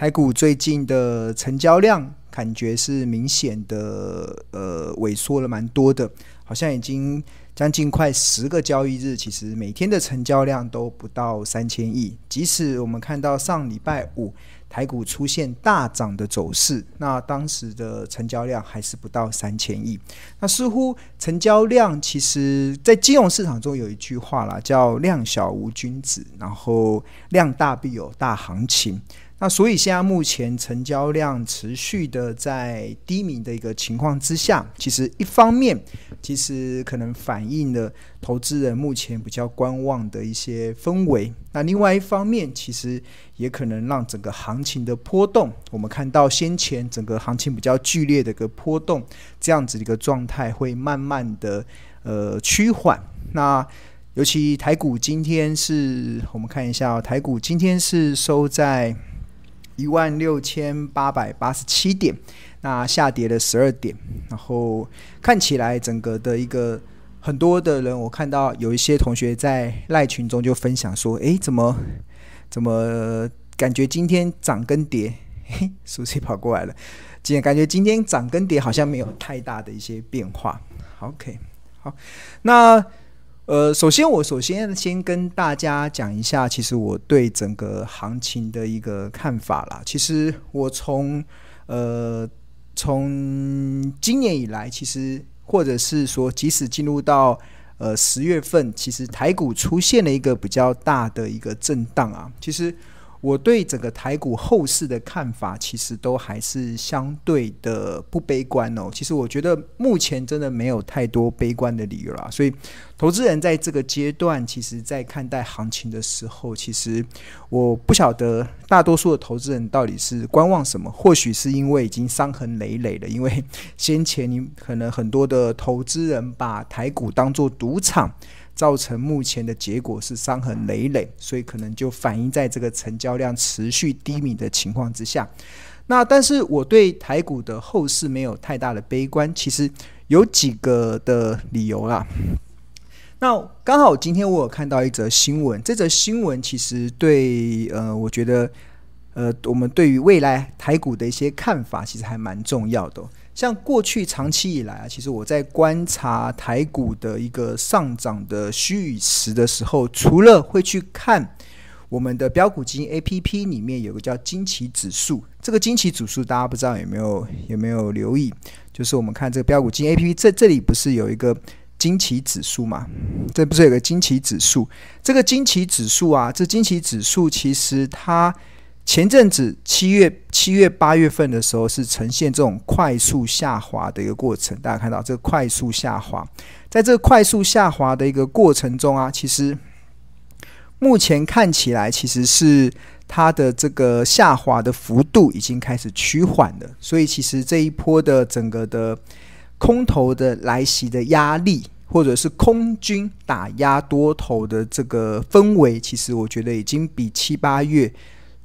台股最近的成交量感觉是明显的呃萎缩了蛮多的，好像已经将近快十个交易日，其实每天的成交量都不到三千亿。即使我们看到上礼拜五台股出现大涨的走势，那当时的成交量还是不到三千亿。那似乎成交量其实，在金融市场中有一句话啦，叫“量小无君子”，然后量大必有大行情。那所以现在目前成交量持续的在低迷的一个情况之下，其实一方面其实可能反映了投资人目前比较观望的一些氛围。那另外一方面，其实也可能让整个行情的波动，我们看到先前整个行情比较剧烈的一个波动，这样子的一个状态会慢慢的呃趋缓。那尤其台股今天是我们看一下，台股今天是收在。一万六千八百八十七点，那下跌了十二点，然后看起来整个的一个很多的人，我看到有一些同学在赖群中就分享说，诶，怎么怎么感觉今天涨跟跌，嘿，熟悉跑过来了，今天感觉今天涨跟跌好像没有太大的一些变化。OK，好，那。呃，首先我首先先跟大家讲一下，其实我对整个行情的一个看法啦。其实我从呃从今年以来，其实或者是说，即使进入到呃十月份，其实台股出现了一个比较大的一个震荡啊，其实。我对整个台股后市的看法，其实都还是相对的不悲观哦。其实我觉得目前真的没有太多悲观的理由啦。所以，投资人在这个阶段，其实在看待行情的时候，其实我不晓得大多数的投资人到底是观望什么。或许是因为已经伤痕累累了，因为先前你可能很多的投资人把台股当作赌场。造成目前的结果是伤痕累累，所以可能就反映在这个成交量持续低迷的情况之下。那但是我对台股的后市没有太大的悲观，其实有几个的理由啦。那刚好今天我有看到一则新闻，这则新闻其实对呃，我觉得呃，我们对于未来台股的一些看法，其实还蛮重要的。像过去长期以来啊，其实我在观察台股的一个上涨的虚与实的时候，除了会去看我们的标股基金 APP 里面有个叫惊奇指数，这个惊奇指数大家不知道有没有有没有留意？就是我们看这个标股基金 APP，这这里不是有一个惊奇指数吗？这不是有个惊奇指数？这个惊奇指数啊，这惊奇指数其实它。前阵子七月、七月、八月份的时候，是呈现这种快速下滑的一个过程。大家看到这个快速下滑，在这个快速下滑的一个过程中啊，其实目前看起来，其实是它的这个下滑的幅度已经开始趋缓了。所以，其实这一波的整个的空头的来袭的压力，或者是空军打压多头的这个氛围，其实我觉得已经比七八月。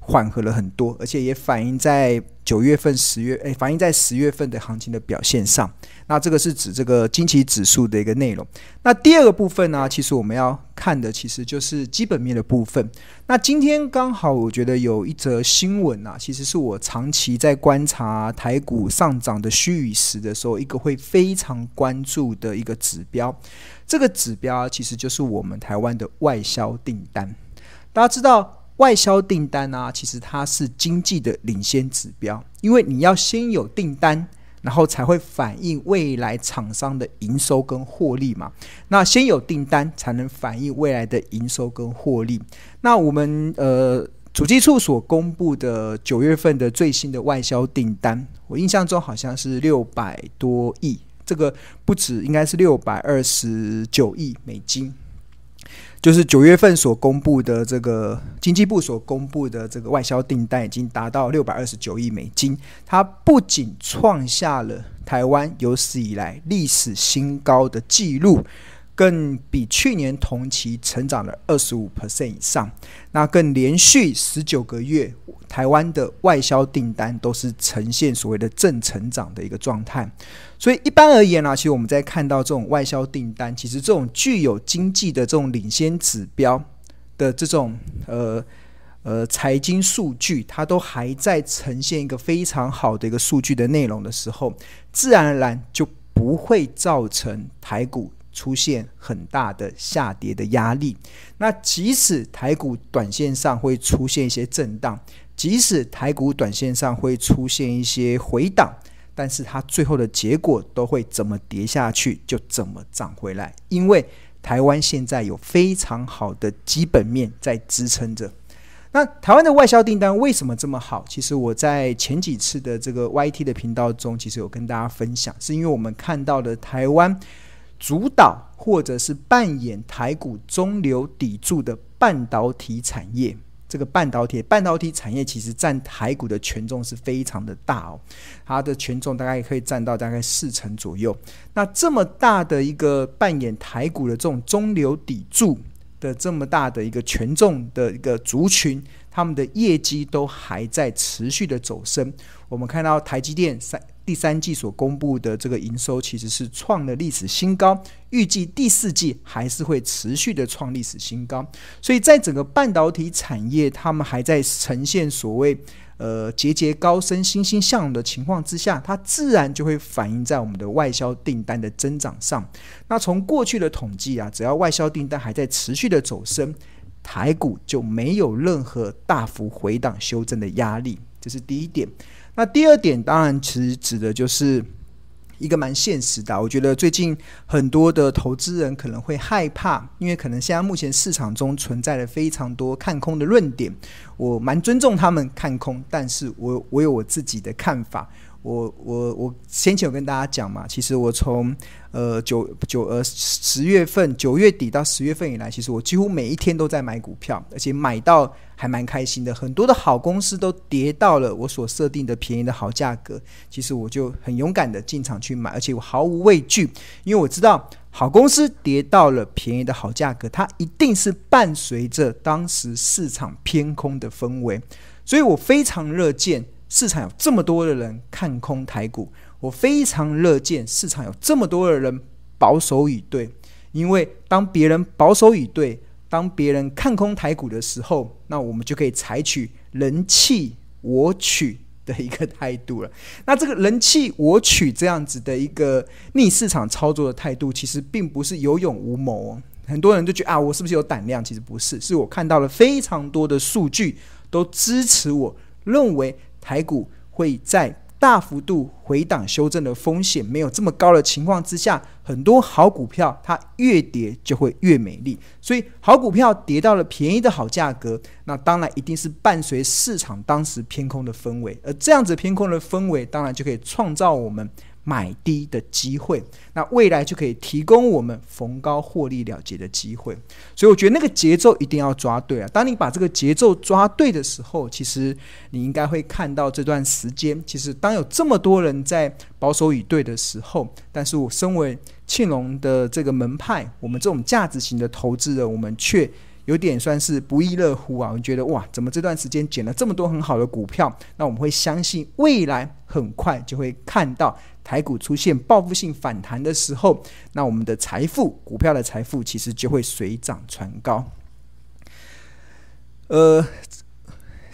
缓和了很多，而且也反映在九月份、十月，诶，反映在十月份的行情的表现上。那这个是指这个惊奇指数的一个内容。那第二个部分呢，其实我们要看的其实就是基本面的部分。那今天刚好我觉得有一则新闻啊，其实是我长期在观察台股上涨的虚与实的时候，一个会非常关注的一个指标。这个指标其实就是我们台湾的外销订单。大家知道。外销订单啊，其实它是经济的领先指标，因为你要先有订单，然后才会反映未来厂商的营收跟获利嘛。那先有订单，才能反映未来的营收跟获利。那我们呃，主计处所公布的九月份的最新的外销订单，我印象中好像是六百多亿，这个不止，应该是六百二十九亿美金。就是九月份所公布的这个经济部所公布的这个外销订单已经达到六百二十九亿美金，它不仅创下了台湾有史以来历史新高的记录。更比去年同期成长了二十五 percent 以上，那更连续十九个月，台湾的外销订单都是呈现所谓的正成长的一个状态。所以一般而言呢、其实我们在看到这种外销订单，其实这种具有经济的这种领先指标的这种呃呃财经数据，它都还在呈现一个非常好的一个数据的内容的时候，自然而然就不会造成台股出现很大的下跌的压力。那即使台股短线上会出现一些震荡，即使台股短线上会出现一些回档。但是它最后的结果都会怎么跌下去就怎么涨回来，因为台湾现在有非常好的基本面在支撑着。那台湾的外销订单为什么这么好？其实我在前几次的这个 YT 的频道中，其实有跟大家分享，是因为我们看到的台湾主导或者是扮演台股中流砥柱的半导体产业。这个半导体，半导体产业其实占台股的权重是非常的大哦，它的权重大概可以占到大概四成左右。那这么大的一个扮演台股的这种中流砥柱的这么大的一个权重的一个族群，他们的业绩都还在持续的走升。我们看到台积电三。第三季所公布的这个营收其实是创了历史新高，预计第四季还是会持续的创历史新高。所以在整个半导体产业，他们还在呈现所谓呃节节高升、欣欣向荣的情况之下，它自然就会反映在我们的外销订单的增长上。那从过去的统计啊，只要外销订单还在持续的走升，台股就没有任何大幅回档修正的压力，这是第一点。那第二点，当然其实指的就是一个蛮现实的。我觉得最近很多的投资人可能会害怕，因为可能现在目前市场中存在了非常多看空的论点。我蛮尊重他们看空，但是我我有我自己的看法。我我我先前有跟大家讲嘛，其实我从呃九九呃十月份九月底到十月份以来，其实我几乎每一天都在买股票，而且买到还蛮开心的。很多的好公司都跌到了我所设定的便宜的好价格，其实我就很勇敢的进场去买，而且我毫无畏惧，因为我知道好公司跌到了便宜的好价格，它一定是伴随着当时市场偏空的氛围，所以我非常乐见。市场有这么多的人看空台股，我非常乐见市场有这么多的人保守以对，因为当别人保守以对，当别人看空台股的时候，那我们就可以采取人弃我取的一个态度了。那这个人弃我取这样子的一个逆市场操作的态度，其实并不是有勇无谋哦。很多人都觉得啊，我是不是有胆量？其实不是，是我看到了非常多的数据都支持我认为。台股会在大幅度回档修正的风险没有这么高的情况之下，很多好股票它越跌就会越美丽。所以好股票跌到了便宜的好价格，那当然一定是伴随市场当时偏空的氛围，而这样子偏空的氛围，当然就可以创造我们。买低的机会，那未来就可以提供我们逢高获利了结的机会。所以我觉得那个节奏一定要抓对啊！当你把这个节奏抓对的时候，其实你应该会看到这段时间，其实当有这么多人在保守以对的时候，但是我身为庆隆的这个门派，我们这种价值型的投资人，我们却有点算是不亦乐乎啊！我觉得哇，怎么这段时间捡了这么多很好的股票？那我们会相信未来很快就会看到。台股出现报复性反弹的时候，那我们的财富，股票的财富其实就会水涨船高。呃，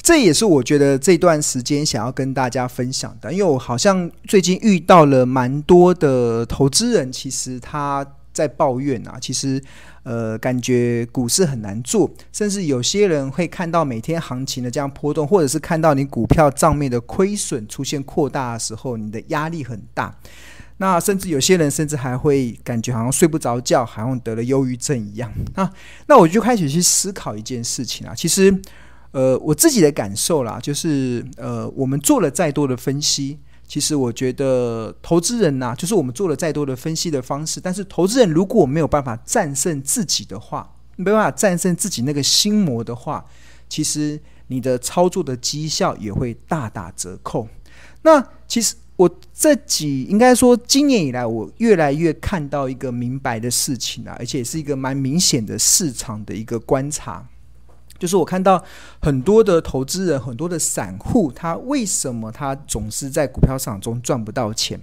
这也是我觉得这段时间想要跟大家分享的，因为我好像最近遇到了蛮多的投资人，其实他在抱怨啊，其实。呃，感觉股市很难做，甚至有些人会看到每天行情的这样波动，或者是看到你股票账面的亏损出现扩大的时候，你的压力很大。那甚至有些人甚至还会感觉好像睡不着觉，好像得了忧郁症一样。啊，那我就开始去思考一件事情啊，其实，呃，我自己的感受啦，就是呃，我们做了再多的分析。其实我觉得投资人呐、就是我们做了再多的分析的方式，但是投资人如果没有办法战胜自己的话，没办法战胜自己那个心魔的话，其实你的操作的绩效也会大打折扣。那其实我这几应该说今年以来，我越来越看到一个明白的事情啊，而且是一个蛮明显的市场的一个观察。就是我看到很多的投资人，很多的散户，他为什么他总是在股票市场中赚不到钱？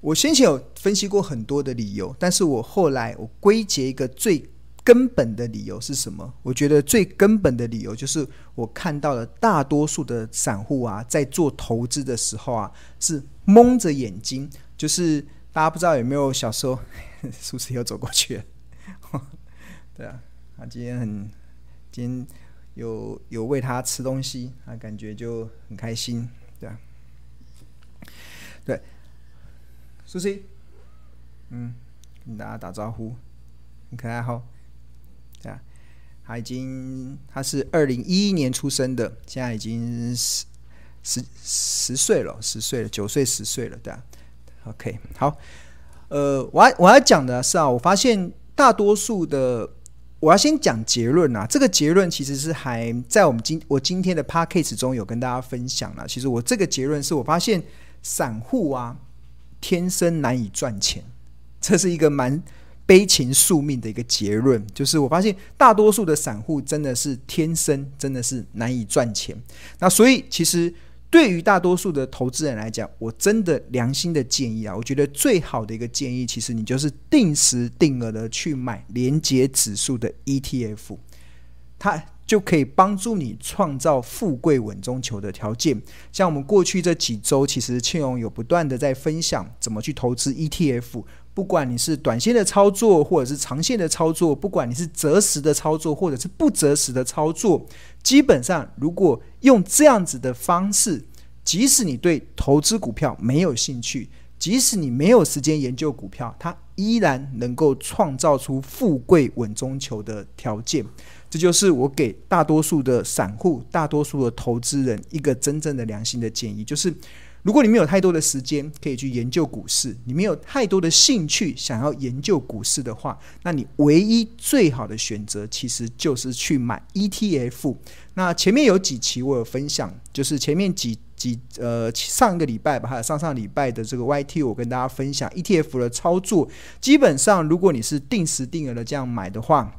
我先前有分析过很多的理由，但是我后来我归结一个最根本的理由是什么？我觉得最根本的理由就是我看到了大多数的散户啊，在做投资的时候啊，是蒙着眼睛。就是大家不知道有没有小时候，是不是又走过去了？对啊，他今天很，今天有有喂他吃东西，他感觉就很开心，对啊，对，苏西，嗯，跟大家打招呼。很可爱哈，对啊，他已经他是二零一一年出生的，现在已经十十十岁了，十岁了，九岁十岁了，对啊。OK，好，呃，我我要讲的是啊，我发现大多数的，我要先讲结论啊，这个结论其实是还在我们今我今天的 Podcast 中有跟大家分享了。其实我这个结论是我发现散户啊，天生难以赚钱，这是一个蛮。悲情宿命的一个结论，就是我发现大多数的散户真的是天生真的是难以赚钱。那所以其实对于大多数的投资人来讲，我真的良心的建议啊，我觉得最好的一个建议，其实你就是定时定额的去买连结指数的 ETF，它就可以帮助你创造富贵稳中求的条件。像我们过去这几周，其实庆荣有不断的在分享怎么去投资 ETF。不管你是短线的操作，或者是长线的操作，不管你是择时的操作，或者是不择时的操作，基本上如果用这样子的方式，即使你对投资股票没有兴趣，即使你没有时间研究股票，它依然能够创造出富贵稳中求的条件。这就是我给大多数的散户、大多数的投资人一个真正的良心的建议，就是。如果你没有太多的时间可以去研究股市，你没有太多的兴趣想要研究股市的话，那你唯一最好的选择其实就是去买 ETF。那前面有几期我有分享，就是前面几几呃上一个礼拜吧，还有上上礼拜的这个 YT，我跟大家分享 ETF 的操作。基本上，如果你是定时定额的这样买的话，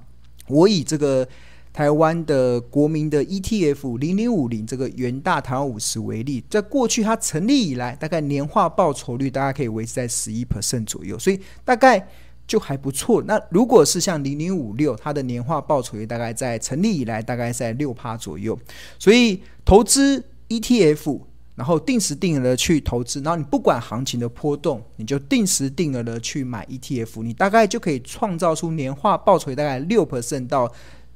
我以这个。台湾的国民的 ETF 零零五零这个元大台湾五十为例，在过去它成立以来，大概年化报酬率大概可以维持在十一 percent 左右，所以大概就还不错。那如果是像零零五六，它的年化报酬率大概在成立以来大概在六趴左右，所以投资 ETF，然后定时定额的去投资，然后你不管行情的波动，你就定时定额的去买 ETF，你大概就可以创造出年化报酬大概六 percent 到。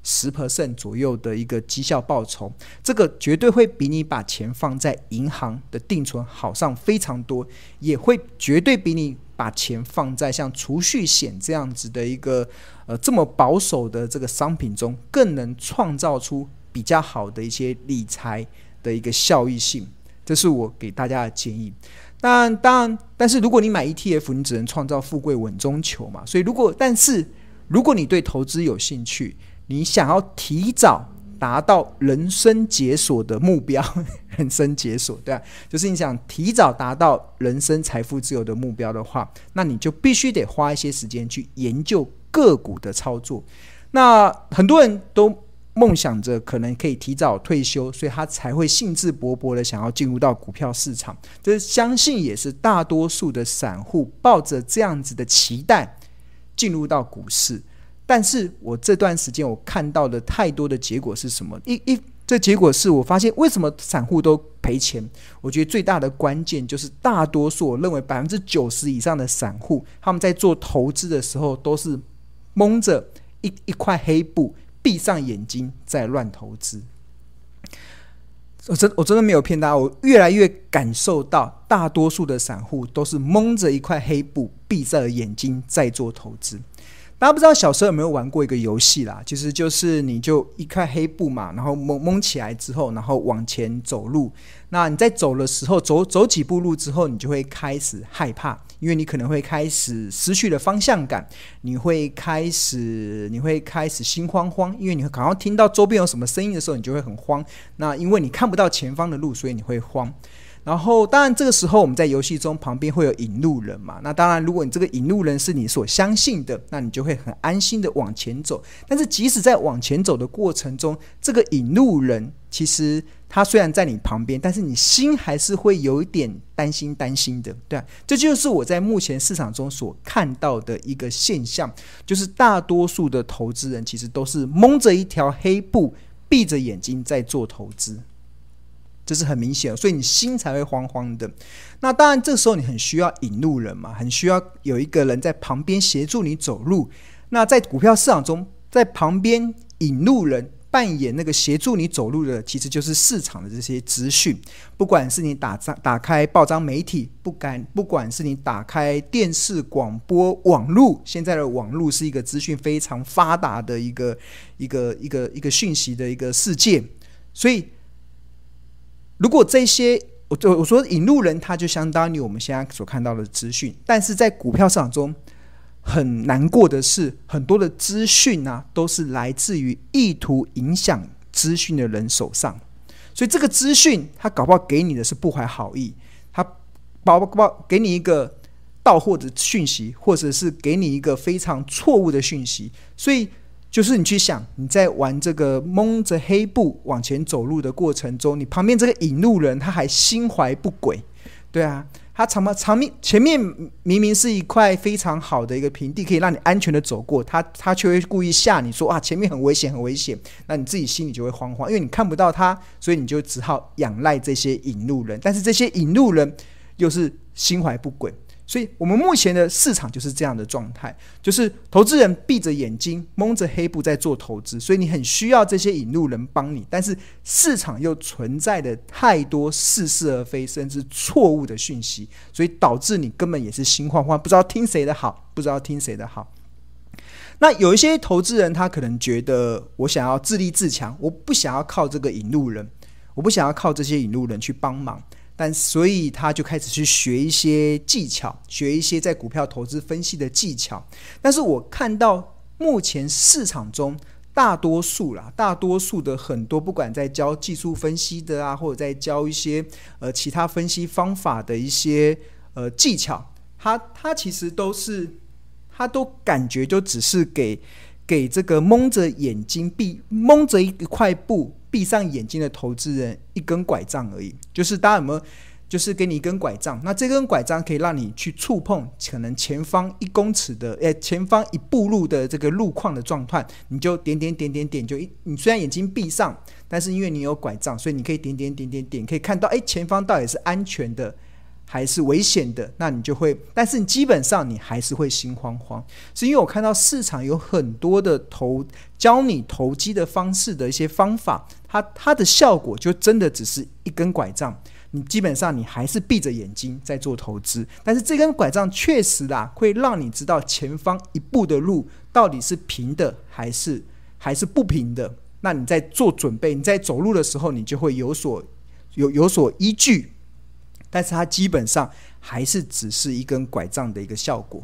十 percent 左右的一个绩效报酬，这个绝对会比你把钱放在银行的定存好上非常多，也会绝对比你把钱放在像储蓄险这样子的一个呃这么保守的这个商品中，更能创造出比较好的一些理财的一个效益性。这是我给大家的建议。当然，当然，但是如果你买 ETF，你只能创造富贵稳中求嘛。所以，如果但是如果你对投资有兴趣，你想要提早达到人生解锁的目标，人生解锁，对啊，就是你想提早达到人生财富自由的目标的话，那你就必须得花一些时间去研究个股的操作。那很多人都梦想着可能可以提早退休，所以他才会兴致勃勃的想要进入到股票市场。这相信也是大多数的散户抱着这样子的期待进入到股市。但是我这段时间我看到的太多的结果是什么？一一这结果是我发现为什么散户都赔钱？我觉得最大的关键就是大多数我认为百分之九十以上的散户他们在做投资的时候都是蒙着一一块黑布，闭上眼睛在乱投资。我真我真的没有骗大家，我越来越感受到大多数的散户都是蒙着一块黑布，闭上了眼睛在做投资。大家不知道小时候有没有玩过一个游戏啦？其实就是你就一块黑布嘛，然后蒙蒙起来之后，然后往前走路。那你在走的时候，走走几步路之后，你就会开始害怕，因为你可能会开始失去了方向感，你会开始你会开始心慌慌，因为你会刚刚听到周边有什么声音的时候，你就会很慌。那因为你看不到前方的路，所以你会慌。然后，当然，这个时候我们在游戏中旁边会有引路人嘛。那当然，如果你这个引路人是你所相信的，那你就会很安心的往前走。但是，即使在往前走的过程中，这个引路人其实他虽然在你旁边，但是你心还是会有一点担心担心的，对，这就是我在目前市场中所看到的一个现象，就是大多数的投资人其实都是蒙着一条黑布，闭着眼睛在做投资。这是很明显，所以你心才会慌慌的。那当然，这时候你很需要引路人嘛，很需要有一个人在旁边协助你走路。那在股票市场中，在旁边引路人扮演那个协助你走路的，其实就是市场的这些资讯。不管是你打张打开报章媒体，不敢不管是你打开电视、广播、网络，现在的网络是一个资讯非常发达的一个一个一个一个讯息的一个世界，所以。如果这些，我就我说引路人，他就相当于我们现在所看到的资讯，但是在股票市场中，很难过的是，很多的资讯啊，都是来自于意图影响资讯的人手上，所以这个资讯，他搞不好给你的是不怀好意，他包不包给你一个到货的讯息，或者是给你一个非常错误的讯息，所以。就是你去想，你在玩这个蒙着黑布往前走路的过程中，你旁边这个引路人他还心怀不轨，对啊，他长嘛长面前面明明是一块非常好的一个平地，可以让你安全的走过，他他却会故意吓你说啊，前面很危险很危险，那你自己心里就会慌慌，因为你看不到他，所以你就只好仰赖这些引路人，但是这些引路人又是心怀不轨。所以，我们目前的市场就是这样的状态，就是投资人闭着眼睛，蒙着黑布在做投资，所以你很需要这些引路人帮你。但是，市场又存在的太多似是而非，甚至错误的讯息，所以导致你根本也是心慌慌，不知道听谁的好，不知道听谁的好。那有一些投资人，他可能觉得，我想要自立自强，我不想要靠这个引路人，我不想要靠这些引路人去帮忙。但所以他就开始去学一些技巧，学一些在股票投资分析的技巧。但是我看到目前市场中大多数啦，大多数的很多不管在教技术分析的啊，或者在教一些呃其他分析方法的一些呃技巧，他他其实都是他都感觉就只是给给这个蒙着眼睛闭蒙着一块布。闭上眼睛的投资人一根拐杖而已，就是大家有没有？就是给你一根拐杖，那这根拐杖可以让你去触碰可能前方一公尺的，诶，前方一步路的这个路况的状态，你就点点点点点，就一你虽然眼睛闭上，但是因为你有拐杖，所以你可以点点点点点，可以看到，哎，前方到底是安全的。还是危险的，那你就会，但是你基本上你还是会心慌慌，是因为我看到市场有很多的投教你投机的方式的一些方法，它它的效果就真的只是一根拐杖，你基本上你还是闭着眼睛在做投资，但是这根拐杖确实啦，会让你知道前方一步的路到底是平的还是还是不平的，那你在做准备，你在走路的时候，你就会有所有有所依据。但是它基本上还是只是一根拐杖的一个效果。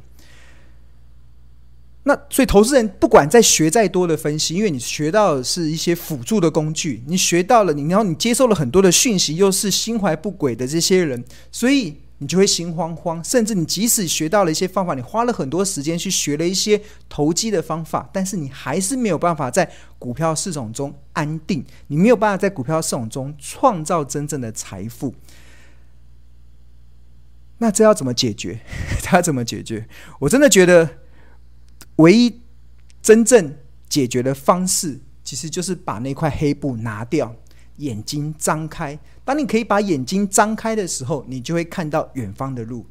那所以投资人不管在学再多的分析，因为你学到的是一些辅助的工具，你学到了，你然后你接受了很多的讯息，又是心怀不轨的这些人，所以你就会心慌慌。甚至你即使学到了一些方法，你花了很多时间去学了一些投机的方法，但是你还是没有办法在股票市场中安定，你没有办法在股票市场中创造真正的财富。那这要怎么解决？他怎么解决？我真的觉得，唯一真正解决的方式，其实就是把那块黑布拿掉，眼睛张开。当你可以把眼睛张开的时候，你就会看到远方的路，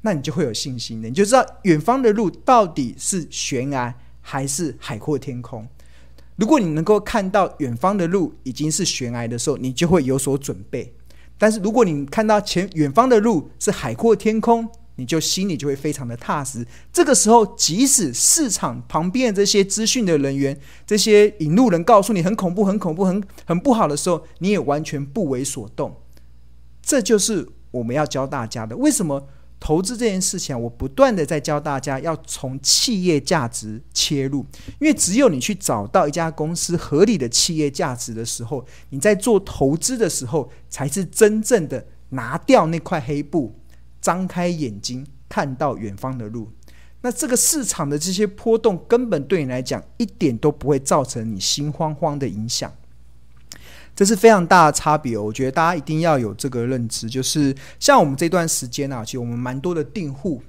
那你就会有信心的，你就知道远方的路到底是悬崖还是海阔天空。如果你能够看到远方的路已经是悬崖的时候，你就会有所准备。但是如果你看到前远方的路是海阔天空，你就心里就会非常的踏实。这个时候，即使市场旁边的这些资讯的人员、这些引路人告诉你很恐怖、很恐怖、很很不好的时候，你也完全不为所动。这就是我们要教大家的。为什么？投资这件事情，我不断的在教大家要从企业价值切入，因为只有你去找到一家公司合理的企业价值的时候，你在做投资的时候，才是真正的拿掉那块黑布，张开眼睛看到远方的路。那这个市场的这些波动，根本对你来讲一点都不会造成你心慌慌的影响。这是非常大的差别。我觉得大家一定要有这个认知，就是像我们这段时间啊，其实我们蛮多的订户。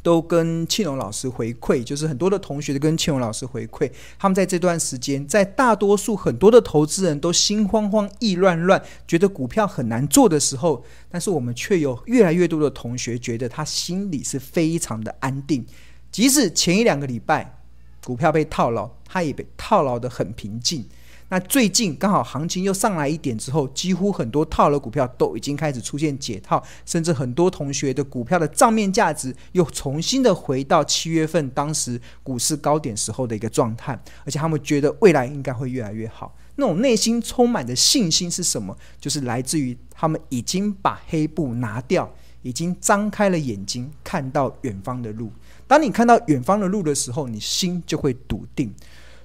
都跟庆荣老师回馈，就是很多的同学都跟庆荣老师回馈，他们在这段时间，在大多数很多的投资人都心慌慌、意乱乱，觉得股票很难做的时候，但是我们却有越来越多的同学觉得他心里是非常的安定，即使前一两个礼拜股票被套牢，他也被套牢得很平静。那最近刚好行情又上来一点之后，几乎很多套了股票都已经开始出现解套，甚至很多同学的股票的账面价值又重新的回到七月份当时股市高点时候的一个状态，而且他们觉得未来应该会越来越好。那种内心充满的信心是什么？就是来自于他们已经把黑布拿掉，已经张开了眼睛看到远方的路。当你看到远方的路的时候，你心就会笃定。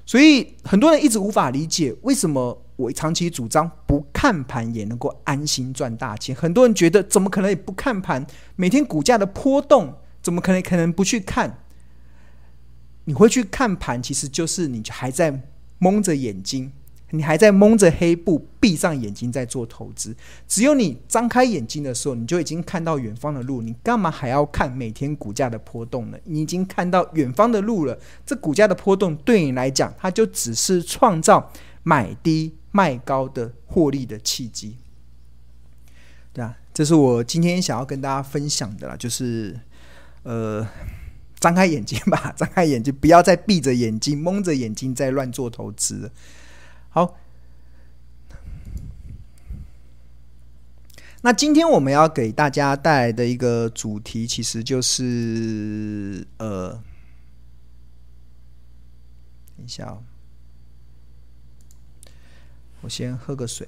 所以很多人一直无法理解，为什么我长期主张不看盘也能够安心赚大钱。很多人觉得，怎么可能也不看盘？每天股价的波动，怎么可能可能不去看？你会去看盘，其实就是你还在蒙着眼睛。你还在蒙着黑布，闭上眼睛在做投资。只有你张开眼睛的时候，你就已经看到远方的路。你干嘛还要看每天股价的波动呢？你已经看到远方的路了。这股价的波动对你来讲，它就只是创造买低卖高的获利的契机。对啊，这是我今天想要跟大家分享的啦，就是呃，张开眼睛吧，张开眼睛，不要再闭着眼睛、蒙着眼睛在乱做投资。好，那今天我们要给大家带来的一个主题，其实就是呃，等一下哦，我先喝个水。